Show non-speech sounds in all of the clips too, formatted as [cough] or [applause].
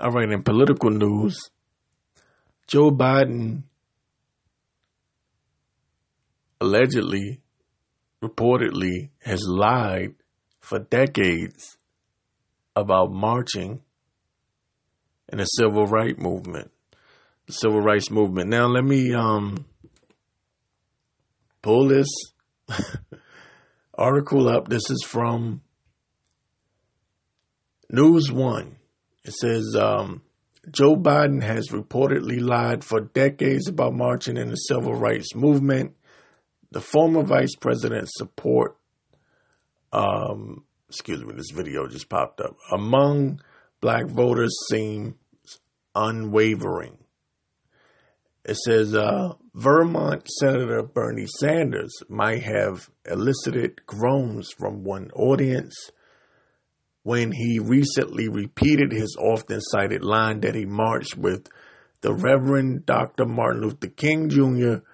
All right, in political news, Joe Biden allegedly, reportedly, has lied for decades about marching in the civil rights movement. The civil rights movement. Now let me um pull this [laughs] article up. This is from News One. It says um, Joe Biden has reportedly lied for decades about marching in the civil rights movement. The former vice president's support, um, excuse me, this video just popped up, among black voters seems unwavering. It says uh, Vermont Senator Bernie Sanders might have elicited groans from one audience when he recently repeated his often cited line that he marched with the Reverend Dr. Martin Luther King Jr.,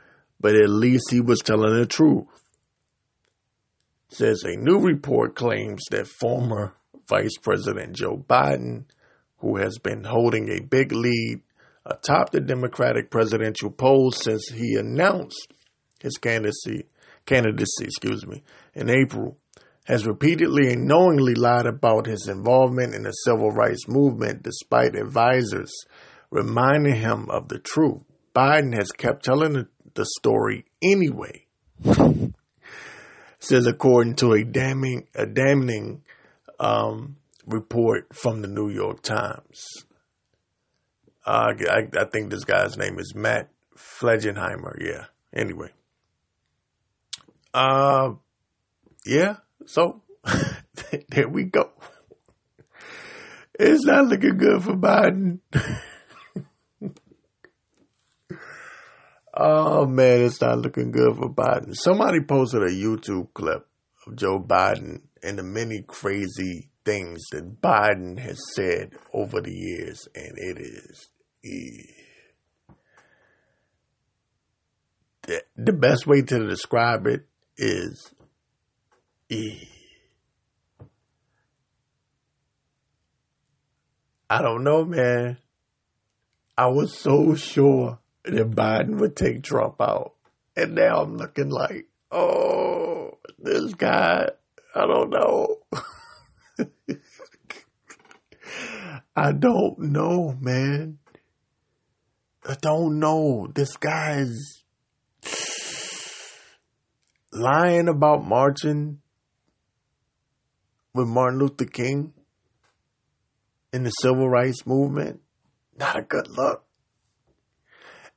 but at least he was telling the truth. Says a new report claims that former Vice President Joe Biden, who has been holding a big lead atop the Democratic presidential polls since he announced his candidacy, candidacy, excuse me, in April, has repeatedly and knowingly lied about his involvement in the civil rights movement despite advisors reminding him of the truth. Biden has kept telling the story anyway. Says according to a damning, a damning um, report from the New York Times. Uh, I, I think this guy's name is Matt Flegenheimer. Yeah. Anyway. Uh, yeah. So [laughs] there we go. It's not looking good for Biden. [laughs] oh man, it's not looking good for Biden. Somebody posted a YouTube clip of Joe Biden and the many crazy things that Biden has said over the years, and it is. The, best way to describe it is I don't know, man. I was so sure that Biden would take Trump out. And now I'm looking like, oh, this guy, I don't know. [laughs] I don't know, man. I don't know. This guy's [sighs] lying about marching with Martin Luther King in the civil rights movement, not a good look.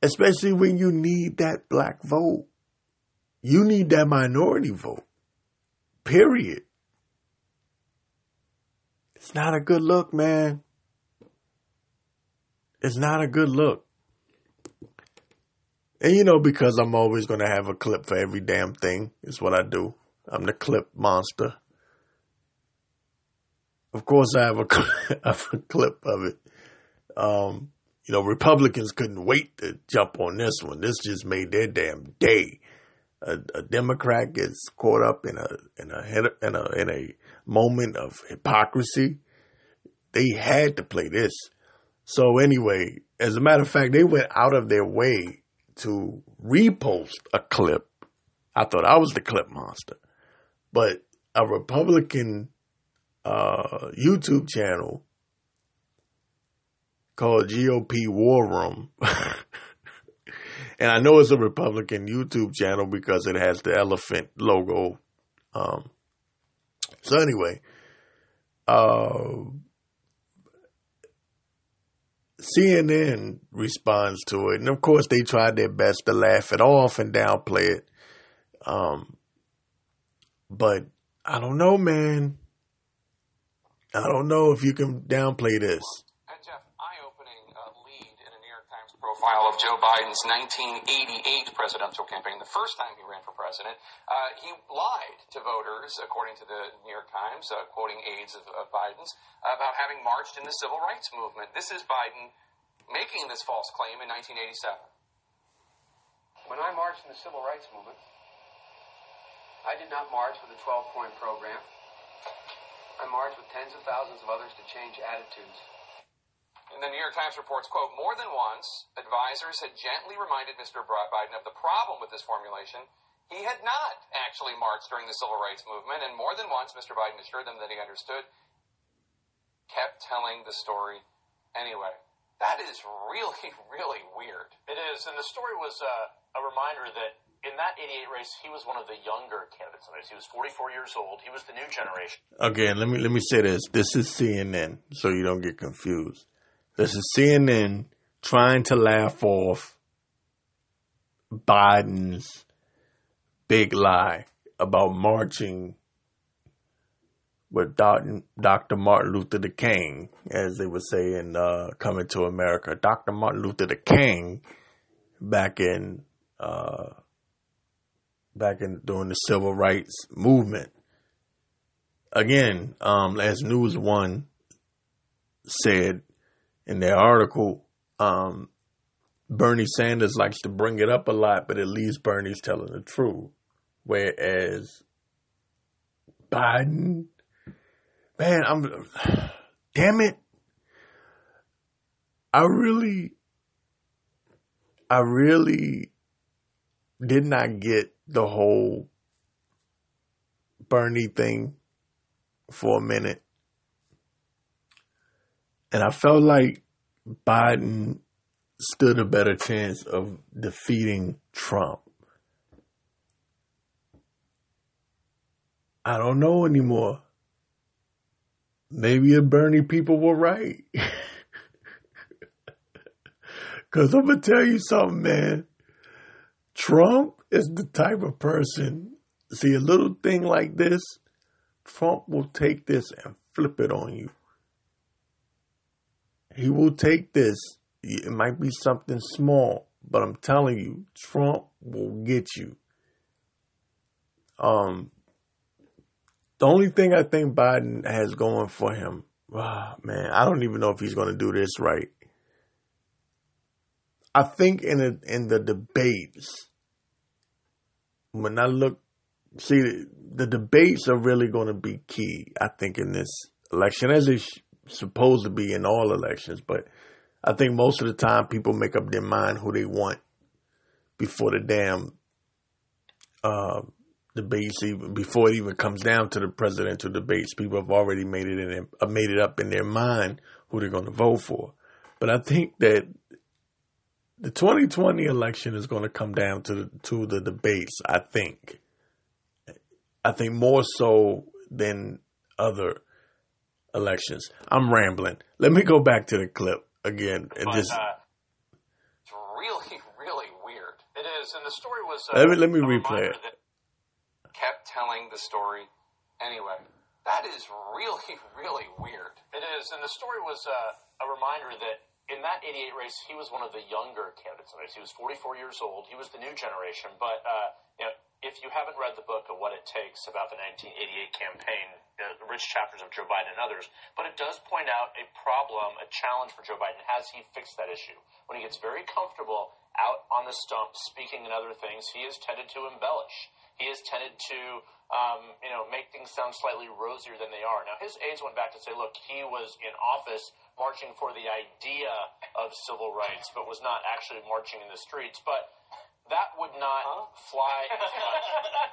Especially when you need that black vote. You need that minority vote. Period. It's not a good look, man. It's not a good look. And you know, because I'm always going to have a clip for every damn thing, is what I do. I'm the clip monster. Of course, I have [laughs] have a clip of it. Um, you know, Republicans couldn't wait to jump on this one. This just made their damn day. A, a Democrat gets caught up in a in a in a in a moment of hypocrisy. They had to play this. So anyway, as a matter of fact, they went out of their way to repost a clip. I thought I was the clip monster, but a Republican uh, YouTube channel called GOP War Room. [laughs] and I know it's a Republican YouTube channel because it has the elephant logo. Um, so anyway, uh, CNN responds to it, and of course they tried their best to laugh it off and downplay it. Um, but I don't know, man. I don't know if you can downplay this. Jeff, eye-opening uh, lead in a New York Times profile of Joe Biden's 1988 presidential campaign, the first time he ran for president. Uh, he lied to voters, according to the New York Times, uh, quoting aides of, of Biden's, about having marched in the civil rights movement. This is Biden making this false claim in 1987. When I marched in the civil rights movement, I did not march with a 12-point program. I march with tens of thousands of others to change attitudes. And the New York Times reports, quote, more than once, advisors had gently reminded Mr. Biden of the problem with this formulation. He had not actually marched during the civil rights movement, and more than once, Mr. Biden assured them that he understood, kept telling the story anyway. That is really, [laughs] really weird. It is, and the story was uh, a reminder that in that 88 race, he was one of the younger candidates. He was 44 years old. He was the new generation. Again, let me let me say this. This is CNN, so you don't get confused. This is CNN trying to laugh off Biden's big lie about marching with Dr. Martin Luther the King, as they would say in uh, Coming to America. Dr. Martin Luther the King, back in uh, back in during the civil rights movement. Again, um, as News One said, in their article, um, Bernie Sanders likes to bring it up a lot, but at least Bernie's telling the truth. Whereas Biden, man, I'm, [sighs] damn it. I really, I really did not get the whole Bernie thing for a minute. And I felt like Biden stood a better chance of defeating Trump. I don't know anymore. Maybe the Bernie people were right. [laughs] Cause I'm gonna tell you something, man. Trump is the type of person, see a little thing like this, Trump will take this and flip it on you. He will take this. It might be something small, but I'm telling you, Trump will get you. Um, the only thing I think Biden has going for him, oh, man, I don't even know if he's going to do this right. I think in the, in the debates, when I look, see, the debates are really going to be key, I think, in this election, as it's supposed to be in all elections. But I think most of the time people make up their mind who they want before the damn uh, debates, even before it even comes down to the presidential debates. People have already made it in, uh, made it up in their mind who they're going to vote for. But I think that the 2020 election is going to come down to the, to the debates. I think. I think more so than other elections. I'm rambling. Let me go back to the clip again and But just uh, It's really, really weird. it is, and the story was. Uh, let me let me replay it. Kept telling the story anyway. That is really, really weird. It is, and the story was uh, a reminder that in that 88 race, he was one of the younger candidates. in the race. He was 44 years old. He was the new generation. But uh, you know, if you haven't read the book of What It Takes about the 1988 campaign, uh, rich chapters of Joe Biden and others, but it does point out a problem, a challenge for Joe Biden. Has he fixed that issue? When he gets very comfortable out on the stump, speaking and other things, he has tended to embellish. He has tended to, um, you know, make things sound slightly rosier than they are. Now, his aides went back to say, look, he was in office marching for the idea of civil rights, but was not actually marching in the streets. But that would not fly [laughs] as much.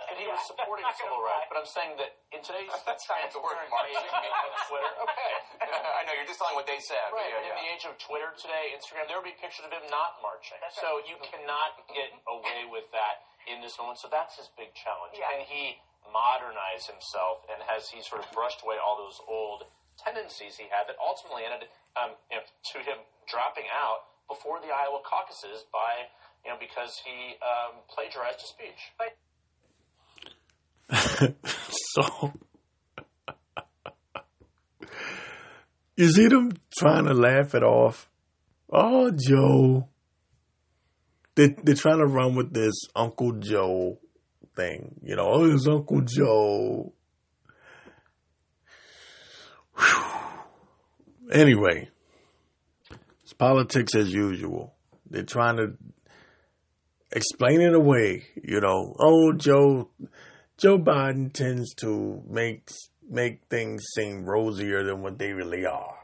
But he was supporting civil rights. But I'm saying that in today's [laughs] That's not the word of Twitter, okay. [laughs] I know you're just telling what they said. Right. yeah, In yeah. the age of Twitter today, Instagram, there will be pictures of him not marching. So you cannot get away with that in this moment. So that's his big challenge. Can he modernize himself and has he sort of brushed away all those old tendencies he had that ultimately ended um, you know, to him dropping out before the Iowa caucuses by, you know, because he um, plagiarized a speech. [laughs] so you see them trying to laugh it off. Oh, Joe. They they're trying to run with this Uncle Joe thing. You know, oh, it's Uncle Joe. Whew. Anyway, it's politics as usual. They're trying to explain it away. You know, oh Joe, Joe Biden tends to make make things seem rosier than what they really are.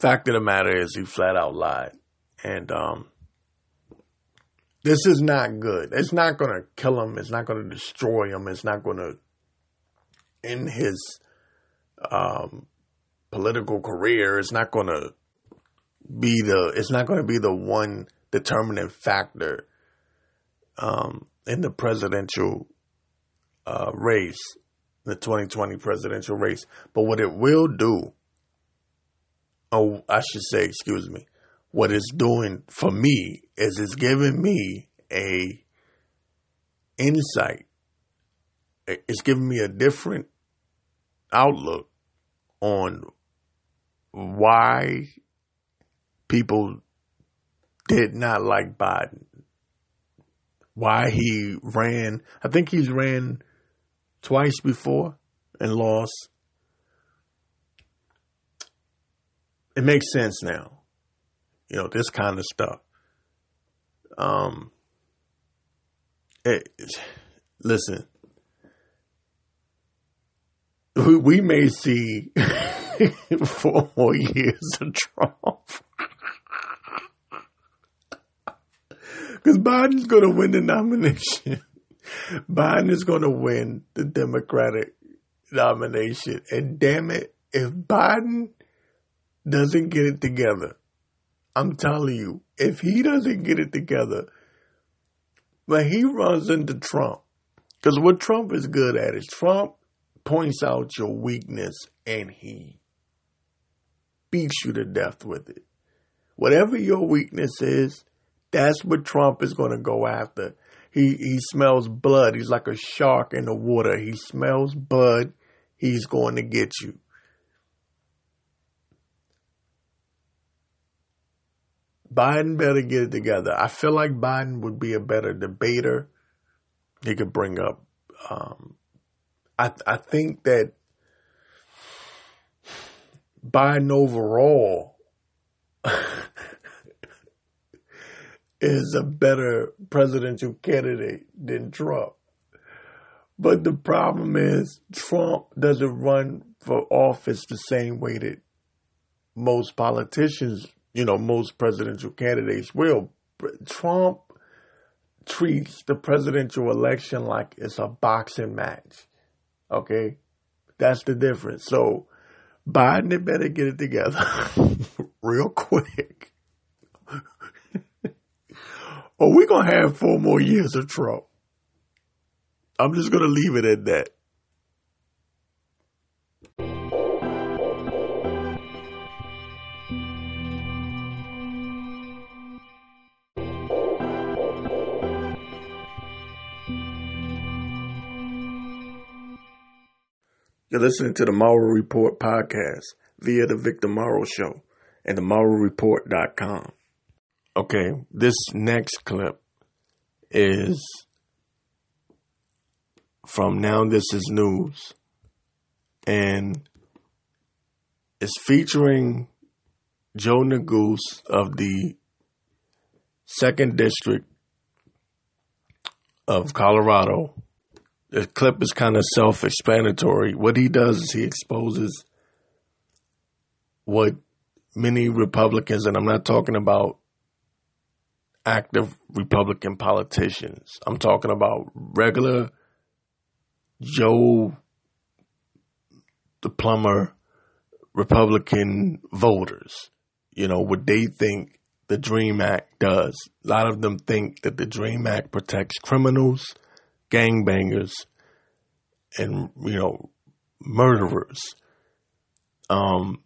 Fact of the matter is, he flat out lied, and um, this is not good. It's not going to kill him. It's not going to destroy him. It's not going to end his um, political career. It's not going to be the. It's not going to be the one determining factor um, in the presidential uh, race, the 2020 presidential race. But what it will do, oh, I should say, excuse me, what it's doing for me is it's giving me a insight. It's giving me a different outlook on why people did not like Biden. Why he ran. I think he's ran twice before and lost. It makes sense now. You know, this kind of stuff. Um, it, listen, we, we may see [laughs] four more years of Trump. Because Biden's going to win the nomination. [laughs] Biden is going to win the Democratic nomination. And damn it, if Biden doesn't get it together, I'm telling you, if he doesn't get it together, when he runs into Trump, because what Trump is good at is Trump points out your weakness and he beats you to death with it. Whatever your weakness is, that's what Trump is going to go after. He he smells blood. He's like a shark in the water. He smells blood. He's going to get you. Biden better get it together. I feel like Biden would be a better debater. He could bring up. Um, I I think that Biden overall [laughs] is a better presidential candidate than Trump. But the problem is Trump doesn't run for office the same way that most politicians you know, most presidential candidates will. Trump treats the presidential election like it's a boxing match. Okay? That's the difference. So Biden better get it together [laughs] real quick. Or we're going to have four more years of Trump. I'm just going to leave it at that. You're listening to the Morrow Report podcast via the Victor Morrow Show and themorrowreport.com. Okay, this next clip is from Now This Is News and it's featuring Joe Neguse of the second district of Colorado the clip is kind of self explanatory. What he does is he exposes what many Republicans, and I'm not talking about active Republican politicians, I'm talking about regular Joe the plumber Republican voters, you know, what they think the Dream Act does. A lot of them think that the Dream Act protects criminals gangbangers and you know murderers. Um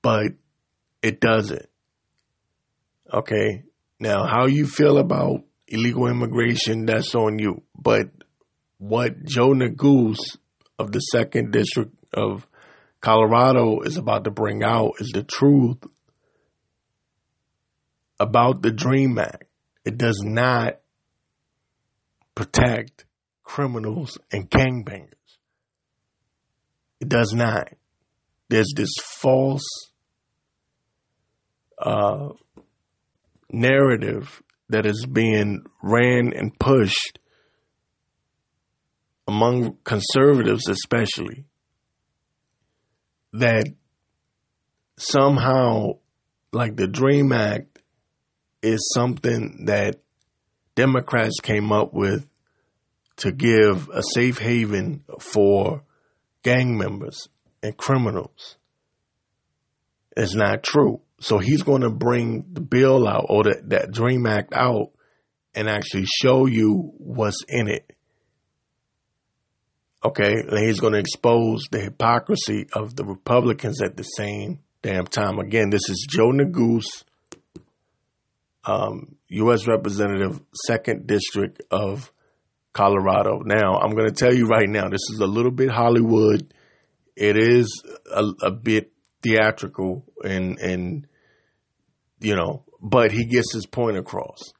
but it doesn't. Okay now how you feel about illegal immigration that's on you but what joe Neguse of the second district of colorado is about to bring out is the truth about the dream act it does not protect criminals and gangbangers. It does not. There's this false uh, narrative that is being ran and pushed among conservatives, especially, that somehow, like the Dream Act is something that Democrats came up with to give a safe haven for gang members and criminals. It's not true. So he's going to bring the bill out or that, that Dream Act out and actually show you what's in it. Okay, and he's going to expose the hypocrisy of the Republicans at the same damn time. Again, this is Joe Neguse, um, U.S. Representative, Second District of Colorado. Now, I'm going to tell you right now, this is a little bit Hollywood. It is a, a bit theatrical and and you know, but he gets his point across.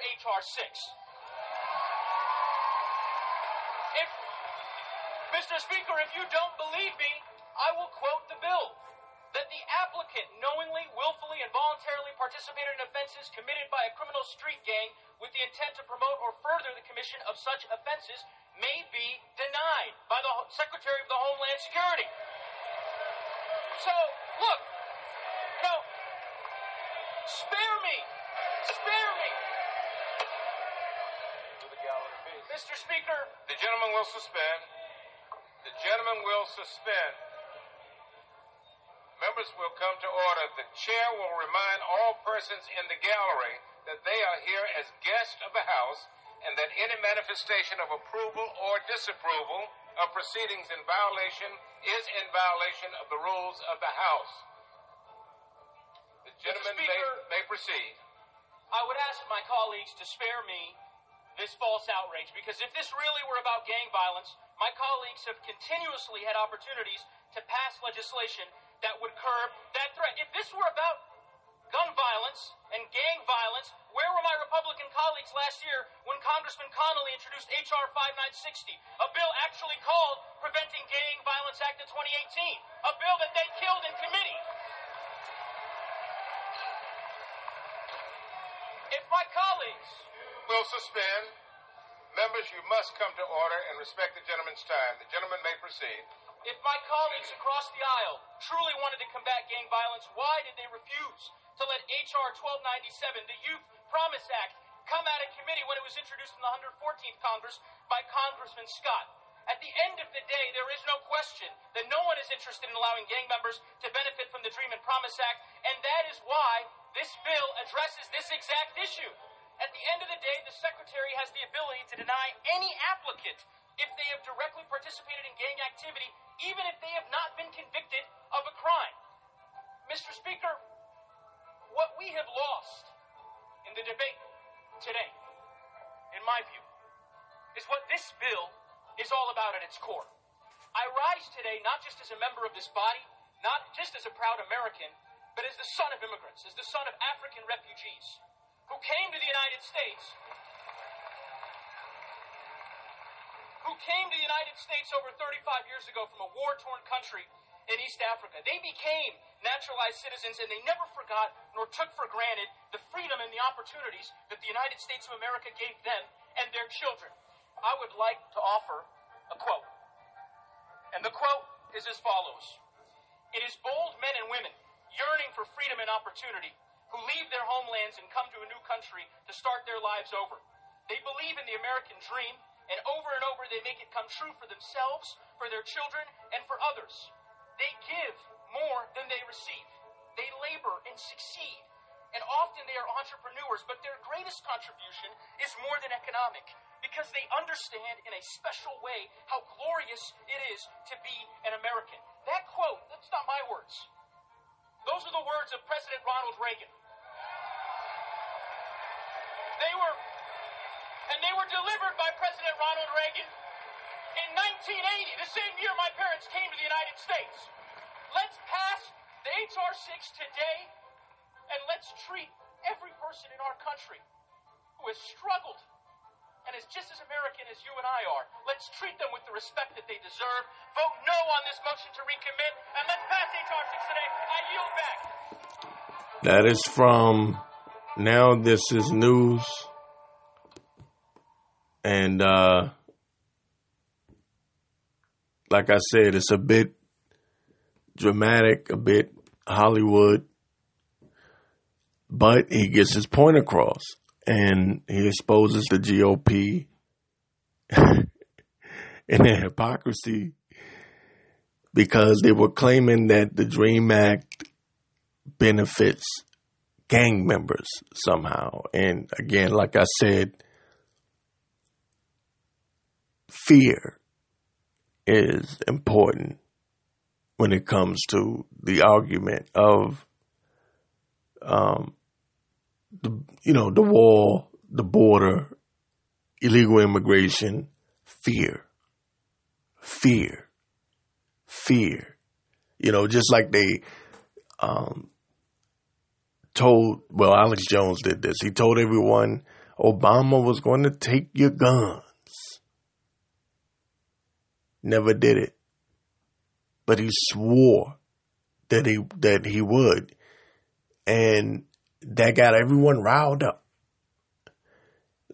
H.R. 6. If, Mr. Speaker, if you don't believe me, I will quote the bill that the applicant knowingly, willfully, and voluntarily participated in offenses committed by a criminal street gang with the intent to promote or further the commission of such offenses may be denied by the Secretary of the Homeland Security. So, look, no, spare me, spare me. Mr. Speaker, The gentleman will suspend. The gentleman will suspend. Members will come to order. The chair will remind all persons in the gallery that they are here as guests of the House and that any manifestation of approval or disapproval of proceedings in violation is in violation of the rules of the House. The gentleman may, may proceed. I would ask my colleagues to spare me this false outrage because if this really were about gang violence, my colleagues have continuously had opportunities to pass legislation that would curb that threat. If this were about gun violence and gang violence, where were my Republican colleagues last year when Congressman Connolly introduced H.R. 5960, a bill actually called Preventing Gang Violence Act of 2018, a bill that they killed in committee? If my colleagues Will suspend. Members, you must come to order and respect the gentleman's time. The gentleman may proceed. If my colleagues across the aisle truly wanted to combat gang violence, why did they refuse to let H.R. 1297, the Youth Promise Act, come out of committee when it was introduced in the 114th Congress by Congressman Scott? At the end of the day, there is no question that no one is interested in allowing gang members to benefit from the Dream and Promise Act, and that is why this bill addresses this exact issue. At the end of the day, the Secretary has the ability to deny any applicant if they have directly participated in gang activity, even if they have not been convicted of a crime. Mr. Speaker, what we have lost in the debate today, in my view, is what this bill is all about at its core. I rise today not just as a member of this body, not just as a proud American, but as the son of immigrants, as the son of African refugees who came to the United States, who came to the United States over 35 years ago from a war torn country in East Africa. They became naturalized citizens and they never forgot nor took for granted the freedom and the opportunities that the United States of America gave them and their children. I would like to offer a quote. And the quote is as follows It is bold men and women yearning for freedom and opportunity who leave their homelands and come to a new country to start their lives over. They believe in the American dream, and over and over they make it come true for themselves, for their children, and for others. They give more than they receive. They labor and succeed. And often they are entrepreneurs, but their greatest contribution is more than economic because they understand in a special way how glorious it is to be an American. That quote, that's not my words. Those are the words of President Ronald Reagan. They were, and they were delivered by President Ronald Reagan. in 1980, the same year my parents came to the United States. Let's pass the H.R. 6 today, and let's treat every person in our country who has struggled and is just as American as you and I are. Let's treat them with the respect that they deserve. Vote no on this motion to recommit, and let's pass H.R. 6 today. I yield back. That is from Now This Is News. And uh like I said, it's a bit dramatic, a bit Hollywood, but he gets his point across and he exposes the GOP [laughs] and their hypocrisy because they were claiming that the Dream Act benefits gang members somehow. And again, like I said, fear is important when it comes to the argument of um, the you know the wall, the border, illegal immigration, fear, fear, fear. You know, just like they um, told. Well, Alex Jones did this. He told everyone Obama was going to take your guns. Never did it, but he swore that he that he would, and that got everyone riled up.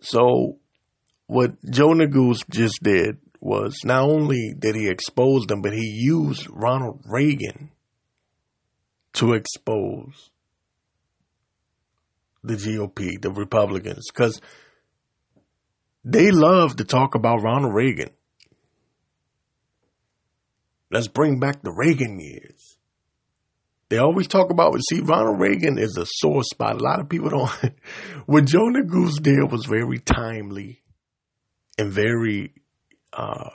So what Joe Neguse just did was not only did he expose them, but he used Ronald Reagan to expose the GOP, the Republicans, because they love to talk about Ronald Reagan. Let's bring back the Reagan years. They always talk about, see, Ronald Reagan is a sore spot. A lot of people don't. [laughs] what Joe Neguse did was very timely and very uh,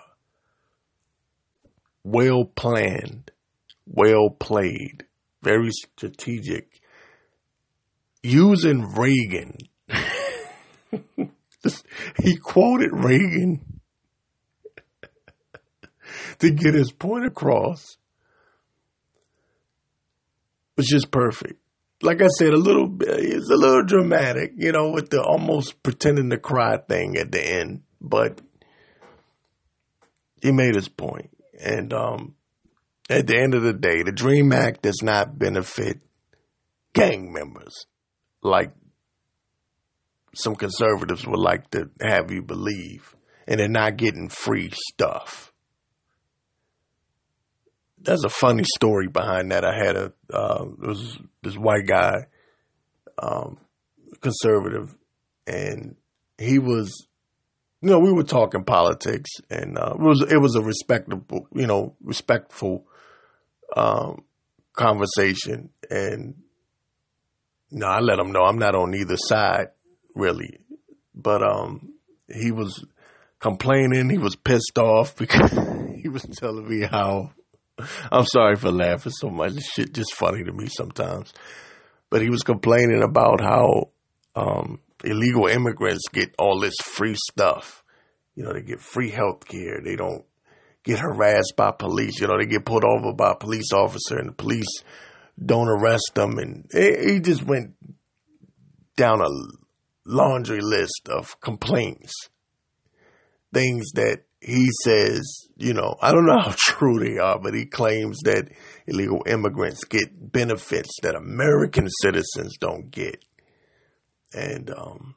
well planned, well played, very strategic. Using Reagan, [laughs] he quoted Reagan [laughs] to get his point across was just perfect. Like I said, a little it's a little dramatic, you know, with the almost pretending to cry thing at the end, but he made his point. And um, at the end of the day, the Dream Act does not benefit gang members like some conservatives would like to have you believe, and they're not getting free stuff there's a funny story behind that. I had a uh, was this white guy, um, conservative, and he was, you know, we were talking politics, and uh, it was it was a respectable, you know, respectful um, conversation, and you know, I let him know I'm not on either side, really, but um, he was complaining, he was pissed off [laughs] because he was telling me how I'm sorry for laughing so much. This shit just funny to me sometimes. But he was complaining about how um, illegal immigrants get all this free stuff. You know, they get free health care. They don't get harassed by police. You know, they get pulled over by a police officer and the police don't arrest them. And he just went down a laundry list of complaints, things that he says, you know, I don't know how [laughs] true they are, but he claims that illegal immigrants get benefits that American citizens don't get. And um,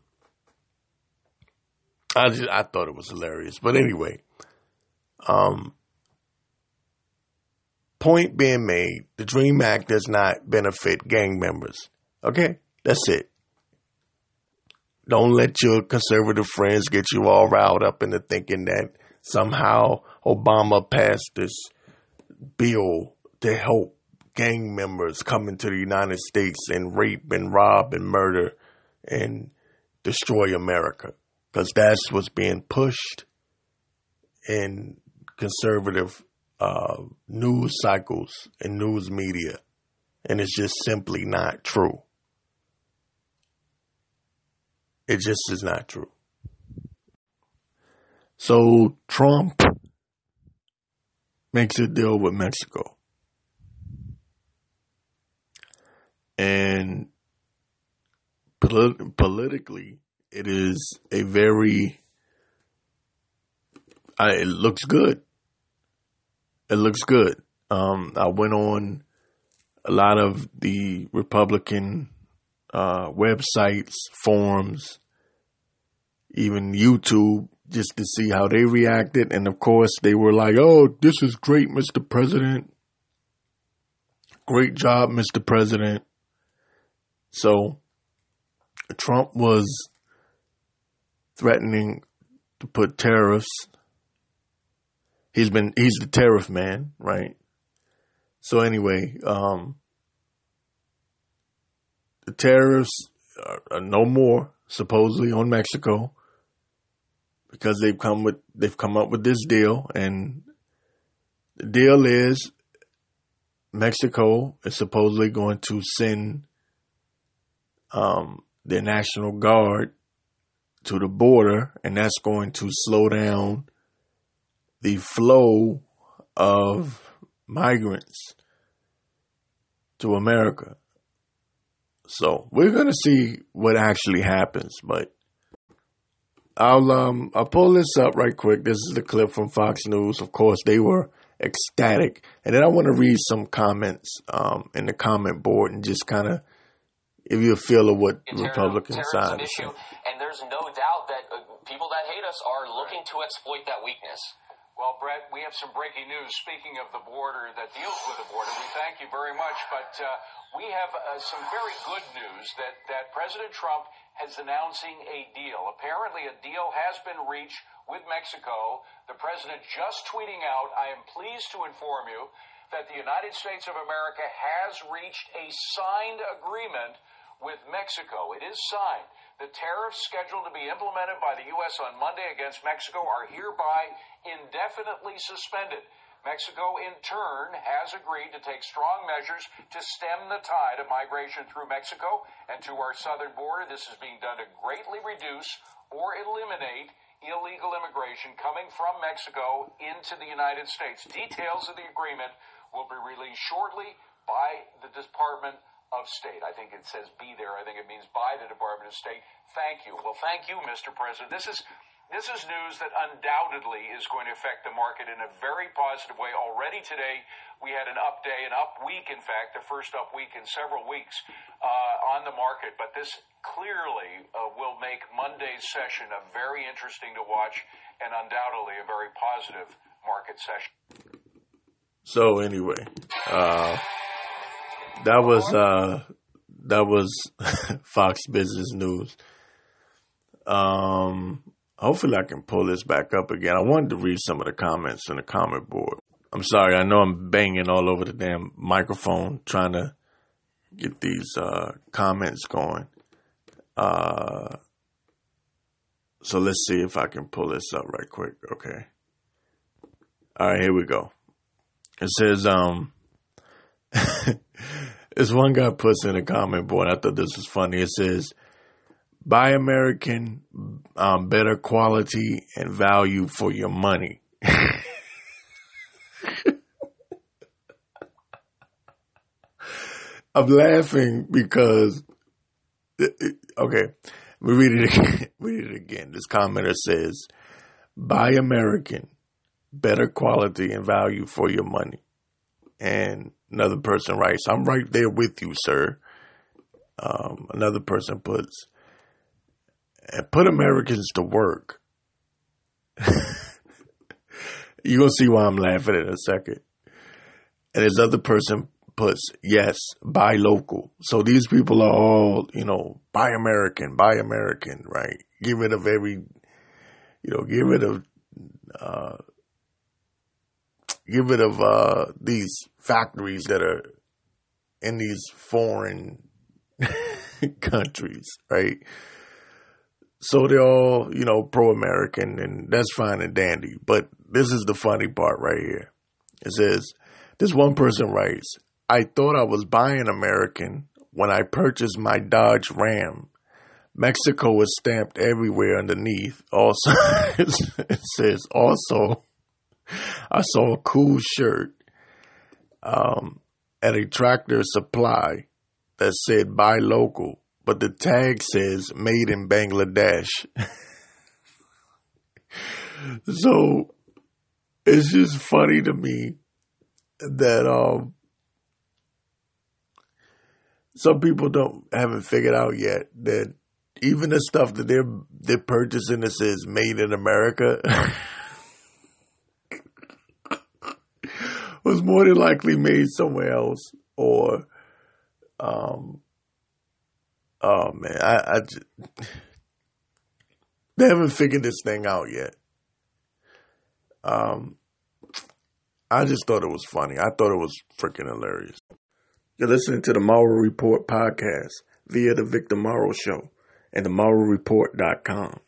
I just I thought it was hilarious. But anyway, um, point being made, the Dream Act does not benefit gang members. Okay, that's it. Don't let your conservative friends get you all riled up into thinking that somehow Obama passed this bill to help gang members come into the United States and rape and rob and murder and destroy America. Because that's what's being pushed in conservative uh, news cycles and news media. And it's just simply not true. It just is not true. So Trump makes a deal with Mexico. And polit- politically, it is a very, I, it looks good. It looks good. Um, I went on a lot of the Republican uh, websites, forums, even YouTube, just to see how they reacted. And of course, they were like, oh, this is great, Mr. President. Great job, Mr. President. So, Trump was threatening to put tariffs. He's been, he's the tariff man, right? So anyway, um, the tariffs are, are no more supposedly on Mexico because they've come with they've come up with this deal and the deal is Mexico is supposedly going to send um, their national guard to the border and that's going to slow down the flow of migrants to America. So we're gonna see what actually happens, but I'll um I'll pull this up right quick. This is the clip from Fox News. Of course, they were ecstatic, and then I want to read some comments um in the comment board and just kind of give you a feel of what Republican side is issue, and there's no doubt that uh, people that hate us are looking to exploit that weakness. Well, Brett, we have some breaking news. Speaking of the border that deals with the border, we thank you very much. But uh, we have uh, some very good news that, that President Trump is announcing a deal. Apparently, a deal has been reached with Mexico. The president just tweeting out, I am pleased to inform you that the United States of America has reached a signed agreement with Mexico. It is signed. The tariffs scheduled to be implemented by the U.S. on Monday against Mexico are hereby indefinitely suspended. Mexico, in turn, has agreed to take strong measures to stem the tide of migration through Mexico and to our southern border. This is being done to greatly reduce or eliminate illegal immigration coming from Mexico into the United States. Details of the agreement will be released shortly by the Department of State. I think it says be there. I think it means by the Department of State. Thank you. Well, thank you, Mr. President. This is this is news that undoubtedly is going to affect the market in a very positive way. Already today, we had an up day, an up week, in fact, the first up week in several weeks uh, on the market. But this clearly uh, will make Monday's session a very interesting to watch and undoubtedly a very positive market session. So anyway, uh, that was uh, that was [laughs] Fox Business News. Um, hopefully, I can pull this back up again. I wanted to read some of the comments in the comment board. I'm sorry, I know I'm banging all over the damn microphone trying to get these uh, comments going. Uh, so let's see if I can pull this up right quick. Okay. All right, here we go. It says, um, [laughs] this one guy puts in a comment board. I thought this was funny. It says, buy American, um, better quality and value for your money. [laughs] I'm laughing because, okay, we read it again. [laughs] read it again. This commenter says, buy American, better quality and value for your money. And another person writes, I'm right there with you, sir. Um, another person puts, and put Americans to work. [laughs] You're going to see why I'm laughing in a second. And this other person puts, yes, buy local. So these people are all, you know, buy American, buy American, right? Get rid of every, you know, get rid of, uh, get rid of, uh, these factories that are in these foreign [laughs] countries, right? So they're all, you know, pro American and that's fine and dandy. But this is the funny part right here. It says, this one person writes, I thought I was buying American when I purchased my Dodge Ram. Mexico was stamped everywhere underneath. Also, [laughs] it says also, I saw a cool shirt um, at a tractor supply that said buy local, but the tag says made in Bangladesh. [laughs] so it's just funny to me that um, some people don't haven't figured out yet that even the stuff that they're they're purchasing that says made in America [laughs] was more than likely made somewhere else or um oh man I, I just, they haven't figured this thing out yet. Um I just thought it was funny. I thought it was freaking hilarious. You're listening to the Morrow Report podcast via the Victor Morrow Show and themorrowreport.com.